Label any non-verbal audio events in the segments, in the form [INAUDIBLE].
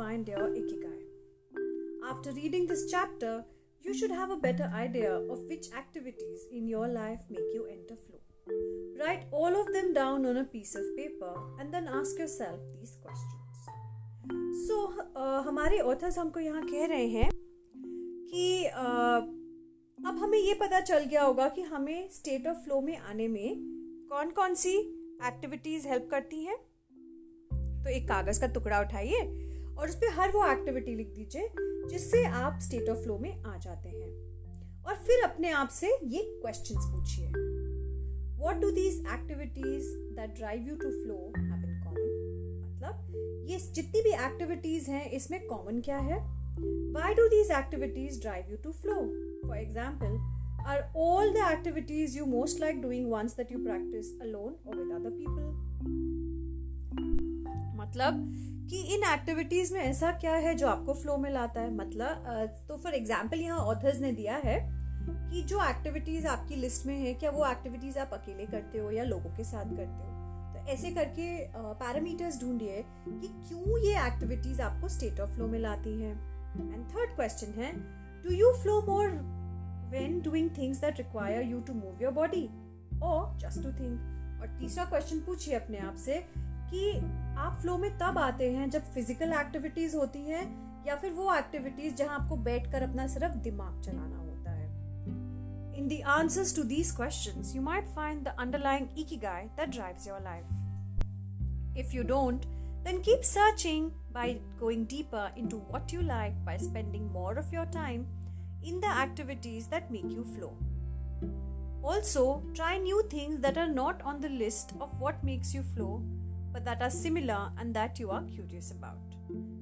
find your ikigai. After reading this chapter, you should have a better idea of which activities in your life make you enter flow. Write all of them down on a piece of paper and then ask yourself these questions. So, uh, हमारे authors हमको यहाँ कह रहे हैं कि uh, अब हमें ये पता चल गया होगा कि हमें स्टेट ऑफ़ फ्लो में आने में कौन कौन सी एक्टिविटीज़ हेल्प करती हैं तो एक कागज़ का टुकड़ा उठाइए और उस पर हर वो एक्टिविटी लिख दीजिए, जिससे आप स्टेट ऑफ़ फ्लो में आ जाते हैं। और फिर अपने आप से ये क्वेश्चंस पूछिए। What do these activities that drive you to flow common मतलब ये जितनी भी एक्टिविटीज़ हैं, इसमें कॉमन क्या है? Why do these activities drive you to flow for example are all the activities you most like doing ones that you practice alone और with other people मतलब कि इन एक्टिविटीज़ में ऐसा क्या है जो आपको फ्लो में लाता है? मतलब तो फॉर एग्ज़ाम्पल यहाँ ऑथर्स ने दिया है कि जो एक्टिविटीज़ आपकी लिस्ट में है, क्या वो एक्टिविटीज़ आप अकेले करते हो या लोगों के साथ करते हो? तो ऐसे करके पैरामीटर्स ढूंढिए कि क्यों ये एक्टिविटीज़ आपको स्टेट ऑफ़ फ्लो में लाती हैं? एंड थर्ड क्वेश्चन है do you flow more when doing things that require you to move your body और जस्ट टू थिंक और तीसरा क्वेश्चन पूछिए अपने आप से कि आप फ्लो में तब आते हैं जब फ़िज़िकल एक्टिविटीज़ होती है या फिर वो एक्टिविटीज़ जहाँ आपको बैठकर अपना सिर्फ़ दिमाग चलाना होता है। In the answers to these question you might find the underlying ikigai that your life if you don't then keep searching by going deeper into what you like by spending more of your time in the activities that make you flow also try new things that are not on the list of what makes you flow but that are similar and that you are curious about.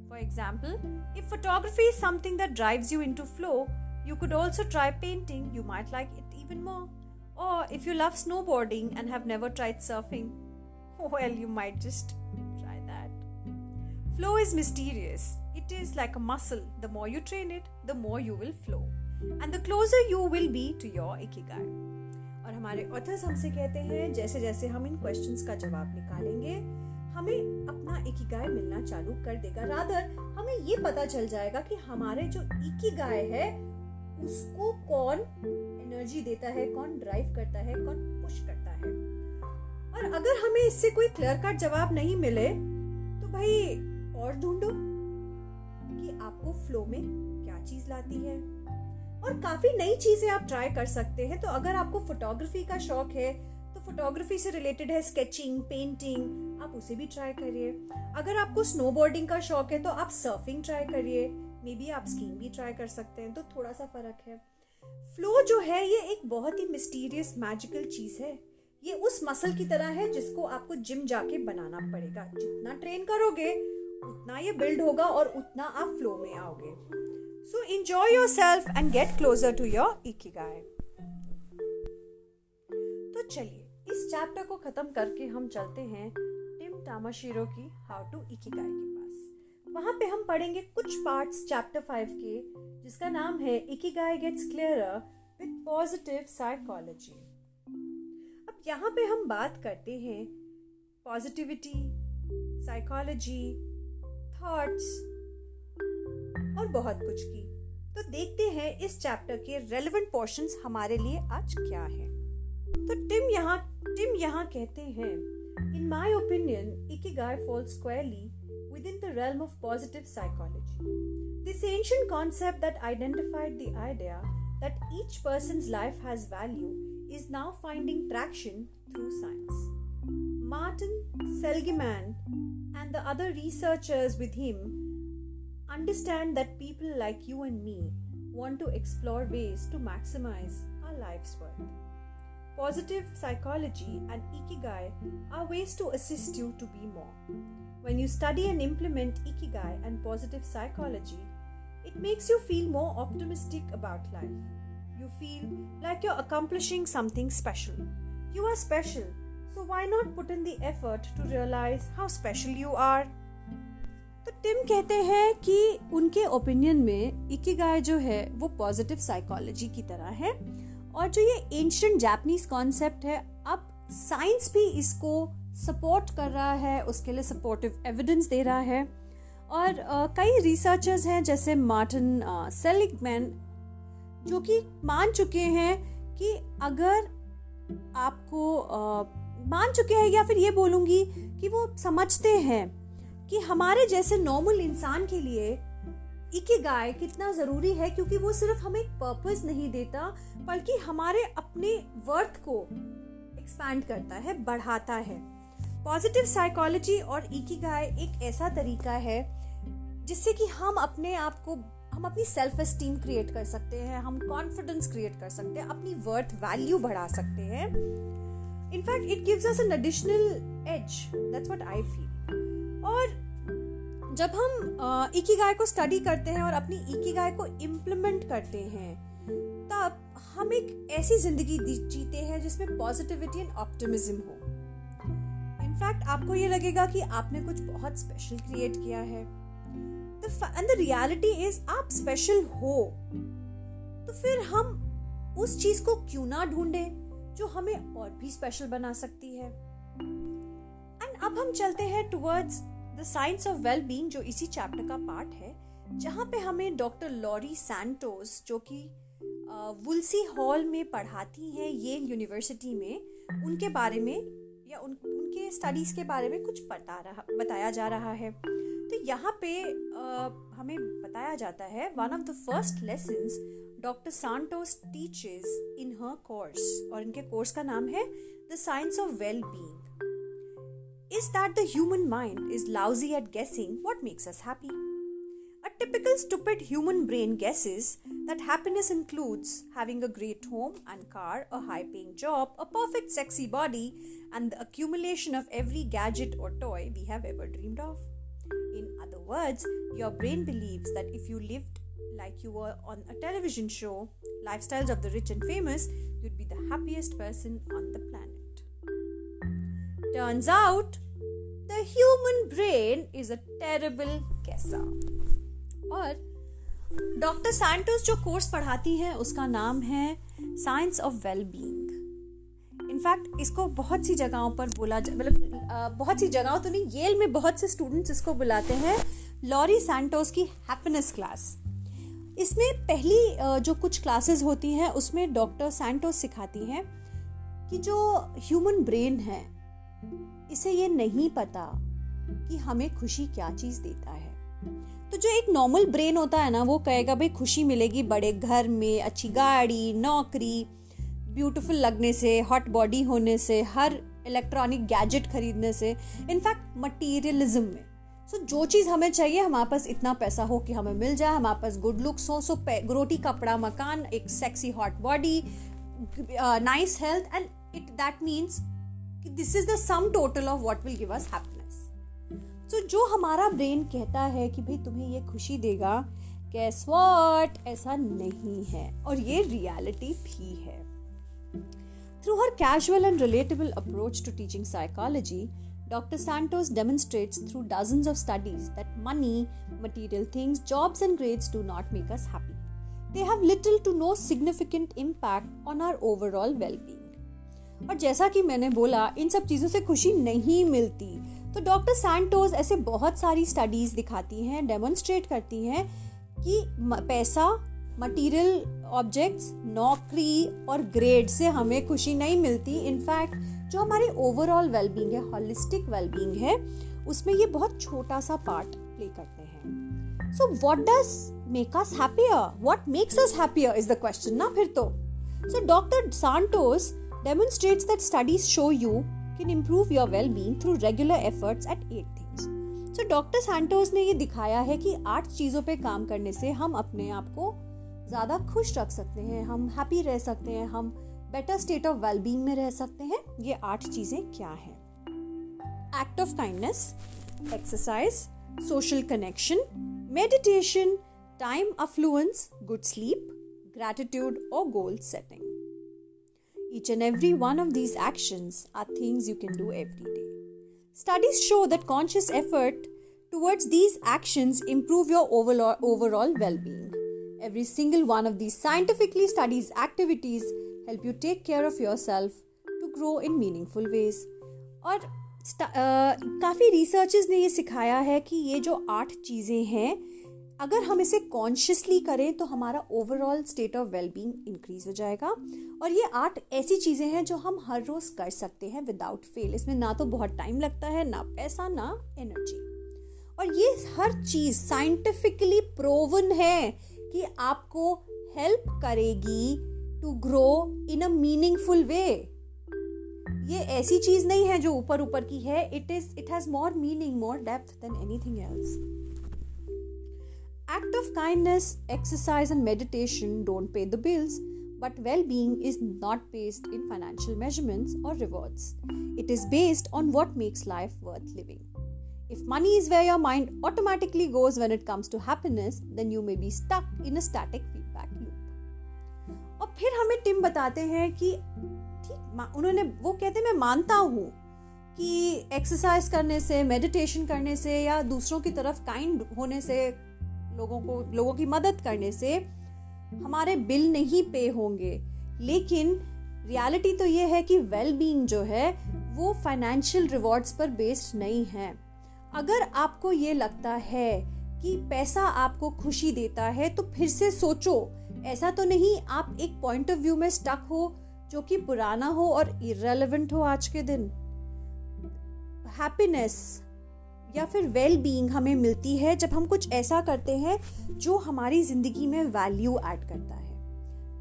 For example, if photography is something that drives you into flow, you could also try painting, you might like it even more. Or if you love snowboarding and have never tried surfing, [LAUGHS] well, you might just try that. Flow is mysterious. It is like a muscle. The more you train it, the more you will flow. And the closer you will be to your ikigai. और हमारे authors हमसे कहते हैं जैसे जैसे हम इन questions का जवाब निकालेंगे हमें अपना इकिगाय मिलना चालू कर देगा। रादर, हमें ये पता चल जाएगा कि हमारे जो इकिगाय है, उसको कौन एनर्जी देता है, कौन ड्राइव करता है, कौन पुश करता है। और अगर हमें इससे कोई क्लियर कट जवाब नहीं मिले तो भाई और ढूंढो कि आपको फ्लो में क्या चीज़ लाती है। और काफ़ी नई चीज़ें आप ट्राई कर सकते हैं। तो अगर आपको फोटोग्राफी का शौक है तो फोटोग्राफी से रिलेटेड है स्केचिंग पेंटिंग आप उसे भी ट्राई करिए। अगर आपको स्नोबोर्डिंग का शौक है तो आप सर्फिंग ट्राई करिए। मे बी आप स्कीइंग भी ट्राई कर सकते हैं तो थोड़ा सा फ़र्क है। फ्लो जो है, ये एक बहुत ही मिस्टीरियस मैजिकल चीज़ है। ये उस मसल की तरह है, जिसको आपको जिम जाके बनाना पड़ेगा। जितना ट्रेन करोगे, उतना ये बिल्ड होगा और उतना आप फ्लो में आओगे। So enjoy yourself and get closer to your ikigai तो चलिए, इस चैप्टर को खत्म करके हम चलते हैं। टामाशीरो की हाउ टू इकिगाय के वहाँ पे हम पढ़ेंगे कुछ पार्ट्स चैप्टर फाइव के, जिसका नाम है ikigai gets clearer with positive psychology अब यहाँ पे हम बात करते हैं पॉजिटिविटी साइकोलॉजी थॉट्स और बहुत कुछ की। तो देखते हैं इस चैप्टर के रेलेवेंट पोर्शंस हमारे लिए आज क्या है। तो टिम यहाँ टिम यहाँ कहते हैं In my opinion, Ikigai falls squarely within the realm of positive psychology. This ancient concept that identified the idea that each person's life has value is now finding traction through science. Martin Seligman and the other researchers with him understand that people like you and me want to explore ways to maximize our life's worth. Positive psychology and ikigai are ways to assist you to be more. When you study and implement Ikigai and positive psychology, it makes you feel more optimistic about life. You feel like you're accomplishing something special. You are special, so why not put in the effort to realize how special you are? तो Tim कहते हैं कि उनके opinion में ikigai जो है वो positive psychology की तरह है और जो ये एंशंट जापनीज कॉन्सेप्ट है अब साइंस भी इसको सपोर्ट कर रहा है उसके लिए सपोर्टिव एविडेंस दे रहा है। और uh, कई रिसर्चर्स हैं जैसे मार्टिन सेलिगमैन जो कि मान चुके हैं कि अगर आपको uh, मान चुके हैं या फिर ये बोलूँगी कि वो समझते हैं कि हमारे जैसे नॉर्मल इंसान के लिए गाय कितना ज़रूरी है क्योंकि वो सिर्फ़ हमें पर्पस नहीं देता, बल्कि हमारे अपने वर्थ को एक्सपैंड करता है, बढ़ाता है। पॉजिटिव साइकोलॉजी और गाय एक ऐसा तरीका है जिससे कि हम अपने आप को, हम अपनी सेल्फ एस्टीम क्रिएट कर सकते हैं, हम कॉन्फिडेंस क्रिएट कर सकते हैं, अपनी वर्थ वैल्यू बढ़ा सकते हैं। In fact it gives us an additional edge that's what I feel और जब हम गाय को स्टडी करते हैं और अपनी गाय को इम्प्लीमेंट करते हैं, तब हम एक ऐसी ज़िंदगी जीते हैं जिसमें पॉजिटिविटी एंड ऑप्टिमिज्म हो। इनफैक्ट आपको ये लगेगा कि आपने कुछ बहुत स्पेशल क्रिएट किया है। एंड द रियलिटी इज़ आप स्पेशल हो। तो फिर हम उस चीज़ को क्यों ना ढूंढे जो हमें और भी स्पेशल बना सकती है? एंड अब हम चलते हैं towards the science of well being जो इसी चैप्टर का पार्ट है जहाँ पे हमें डॉक्टर लॉरी सैंटोस जो कि वुलसी हॉल में पढ़ाती हैं ये यूनिवर्सिटी में उनके बारे में या उन उनके स्टडीज़ के बारे में कुछ बता रहा बताया जा रहा है। तो यहाँ पे आ, हमें बताया जाता है one of the first lesson doctor Santos teaches in her course और इनके कोर्स का नाम है the science of well being is that the human mind is lousy at guessing what makes us happy. A typical stupid human brain guesses that happiness includes having a great home and car, a high paying job, a perfect sexy body, and the accumulation of every gadget or toy we have ever dreamed of. In other words, your brain believes that if you lived like you were on a television show, Lifestyles of the Rich and Famous, you'd be the happiest person on the planet. Turns out, the human brain is a terrible guesser. और doctor Santos जो course पढ़ाती हैं उसका नाम है science of well being in fact इसको बहुत सी जगहों पर बोला मतलब बहुत सी जगहों तो नहीं येल में बहुत से स्टूडेंट्स इसको बुलाते हैं लॉरी सैंटोस की हैप्पीनेस क्लास इसमें पहली जो कुछ क्लासेस होती हैं उसमें डॉक्टर सैंटोस सिखाती हैं कि जो ह्यूमन ब्रेन है इसे ये नहीं पता कि हमें खुशी क्या चीज़ देता है। तो जो एक नॉर्मल ब्रेन होता है ना वो कहेगा भाई खुशी मिलेगी बड़े घर में अच्छी गाड़ी नौकरी ब्यूटीफुल लगने से हॉट बॉडी होने से हर इलेक्ट्रॉनिक गैजेट खरीदने से इनफैक्ट मटीरियलिज्म में। सो so, जो चीज़ हमें चाहिए हमारे पास इतना पैसा हो कि हमें मिल जाए हमारे पास गुड लुक्स हो सो रोटी कपड़ा मकान एक sexy hot body nice health and it that means कि this is the sum total of what will give us happiness so जो हमारा ब्रेन कहता है कि भाई तुम्हें ये खुशी देगा गेस व्हाट ऐसा नहीं है। और ये रियलिटी भी है। Through her casual and relatable approach to teaching psychology doctor Santos demonstrates through dozen of studies that money material things jobs and grades do not make us happy they have little to no significant impact on our overall wellbeing और जैसा कि मैंने बोला, इन सब चीज़ों से खुशी नहीं मिलती। तो डॉक्टर सैंटोज ऐसे बहुत सारी स्टडीज़ दिखाती हैं डेमोन्स्ट्रेट करती हैं कि पैसा मटेरियल ऑब्जेक्ट्स नौकरी और ग्रेड से हमें खुशी नहीं मिलती। इनफैक्ट जो हमारी ओवरऑल वेलबींग है हॉलिस्टिक वेलबींग है, उसमें ये बहुत छोटा सा पार्ट प्ले करते हैं। So what does make us happier what makes us happier is the question ना फिर तो। So doctor Santos demonstrates that studies show you can improve your well-being through regular efforts at eight things. So doctor Santos ने ये दिखाया है कि आठ चीज़ों पे काम करने से हम अपने आप को ज़्यादा खुश रख सकते हैं, हम हैप्पी रह सकते हैं, हम बेटर स्टेट ऑफ़ वेलबींग में रह सकते हैं ये आठ चीज़ें क्या हैं act of kindness exercise social connection meditation time affluence good sleep gratitude or goal setting. Each and every one of these actions are things you can do every day. Studies show that conscious effort towards these actions improve your overall, overall well-being. Every single one of these scientifically studied activities help you take care of yourself to grow in meaningful ways. और काफ़ी researches ने ये सिखाया है कि ये जो आठ चीज़ें हैं अगर हम इसे कॉन्शियसली करें तो हमारा overall state of wellbeing increase हो जाएगा। और ये आठ ऐसी चीज़ें हैं जो हम हर रोज़ कर सकते हैं विदाउट फेल इसमें ना तो बहुत टाइम लगता है, ना पैसा, ना एनर्जी और ये हर चीज़ साइंटिफिकली प्रोवन है कि आपको हेल्प करेगी to grow in a meaningful way ये ऐसी चीज़ नहीं है जो ऊपर ऊपर की है। It is it has more meaning more depth than anything else act of kindness exercise and meditation don't pay the bills but well-being is not based in financial measurements or rewards it is based on what makes life worth living if money is where your mind automatically goes when it comes to happiness then you may be stuck in a static feedback loop और फिर हमें Tim बताते हैं कि ठीक उन्होंने वो कहते मैं मानता हूँ कि एक्सरसाइज करने से मेडिटेशन करने से या दूसरों की तरफ़ काइंड होने से लोगों को, लोगों की मदद करने से हमारे बिल नहीं पे होंगे। लेकिन रियलिटी तो ये है कि वेल बीइंग जो है, वो फाइनेंशियल रिवॉर्ड्स पर बेस्ड नहीं है। अगर आपको ये लगता है कि पैसा आपको खुशी देता है तो फिर से सोचो। ऐसा तो नहीं, आप एक पॉइंट ऑफ़ व्यू में स्टक हो, जो कि पुराना हो और इरेलीवेंट हो आज के दिन। हैप्पीनेस या फिर वेल बीइंग हमें मिलती है जब हम कुछ ऐसा करते हैं जो हमारी ज़िंदगी में वैल्यू ऐड करता है।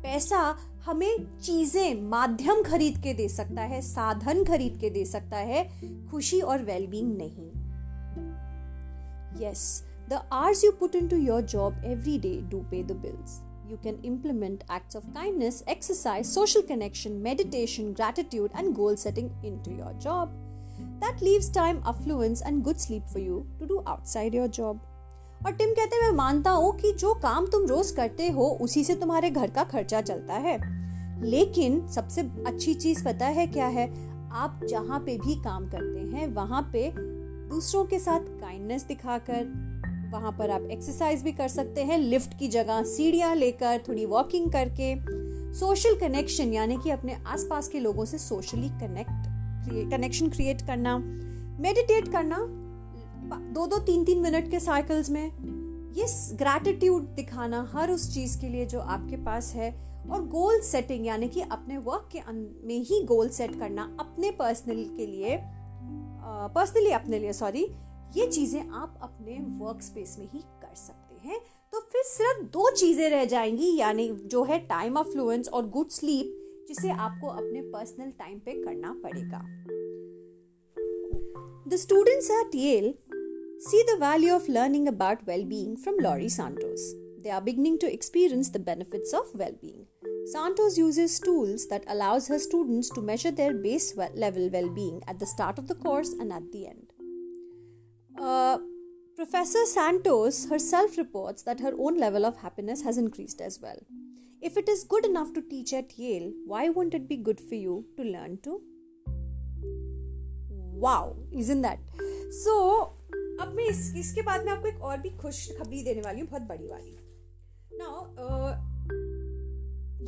पैसा हमें चीज़ें माध्यम खरीद के दे सकता है साधन खरीद के दे सकता है खुशी और वेल बीइंग नहीं। Yes the hours you put in to your job every day do pay the bills you can implement acts of kindness, exercise, social connection, meditation, gratitude, and goal setting into your job. That leaves time, affluence, and good sleep for you to do outside your job. और Tim कहते हैं मैं मानता हूँ कि जो काम तुम रोज करते हो उसी से तुम्हारे घर का खर्चा चलता है लेकिन सबसे अच्छी चीज़ पता है क्या है आप जहाँ पे भी काम करते हैं वहाँ पे दूसरों के साथ काइंडनेस दिखाकर वहाँ पर आप एक्सरसाइज भी कर सकते हैं लिफ्ट की जगह सीढ़ियाँ लेकर थोड़ी वॉकिंग करके सोशल कनेक्शन यानी कि अपने आसपास के लोगों से सोशली कनेक्ट कनेक्शन क्रिएट करना मेडिटेट करना, दो दो तीन तीन मिनट के साइकिल्स में ये ग्रैटिट्यूड दिखाना हर उस चीज़ के लिए जो आपके पास है और गोल सेटिंग यानी कि अपने वर्क के में ही गोल सेट करना अपने पर्सनल के लिए पर्सनली अपने लिए सॉरी ये चीज़ें आप अपने वर्क स्पेस में ही कर सकते हैं। तो फिर सिर्फ़ दो चीज़ें रह जाएँगी, यानी जो है टाइम ऑफ़ फ्लुएंस और गुड स्लीप जिसे आपको अपने पर्सनल टाइम पे करना पड़ेगा the students at Yale see the value of learning about well-being from Laurie Santos. They are beginning to experience the benefits of well-being. Santos uses tools that allows her students to measure their base level well-being at the start of the course and at the end. Uh, Professor Santos herself reports that her own level of happiness has increased as well. If it is good enough to teach at Yale, why won't it be good for you to learn too? Wow, isn't that? So, अब मैं इस, इसके बाद में आपको एक और भी खुश खबरी देने वाली हूँ बहुत बड़ी वाली नाउ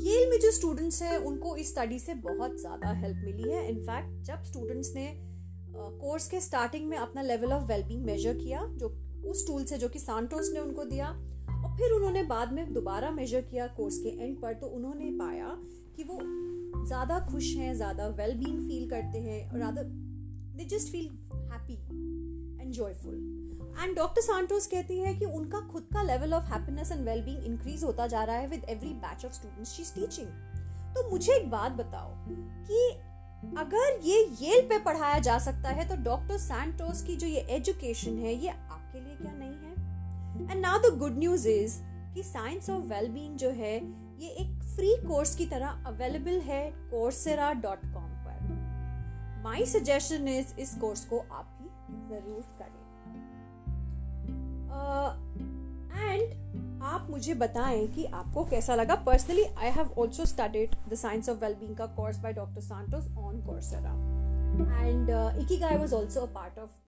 येल में जो स्टूडेंट्स हैं उनको इस स्टडी से बहुत ज़्यादा हेल्प मिली है इनफैक्ट जब स्टूडेंट्स ने कोर्स uh, के स्टार्टिंग में अपना लेवल ऑफ़ वेलबींग मेजर किया जो उस टूल से जो कि सांटोस ने उनको दिया फिर उन्होंने बाद में दोबारा मेजर किया कोर्स के एंड पर तो उन्होंने पाया कि वो ज़्यादा खुश हैं, ज़्यादा वेल बींग फील करते हैं और rather they just feel happy and joyful and doctor Santos कहती है कि उनका खुद का level of happiness and well being increase होता जा रहा है with every batch of students she is teaching तो मुझे एक बात बताओ कि अगर ये येल पे पढ़ाया जा सकता है तो डॉक्टर सैंटोस की जो ये एजुकेशन है, ये and now the good news is कि साइंस ऑफ़ वेलबींग जो है ये एक फ्री कोर्स की तरह अवेलेबल है कोर्सेरा डॉट कॉम पर। माई सजेशन इज़ इस कोर्स को आप भी ज़रूर करें। एंड uh, आप मुझे बताएँ कि आपको कैसा लगा। Personally I have also studied the science of wellbeing का course by doctor Santos on Coursera and ikigai was also a part of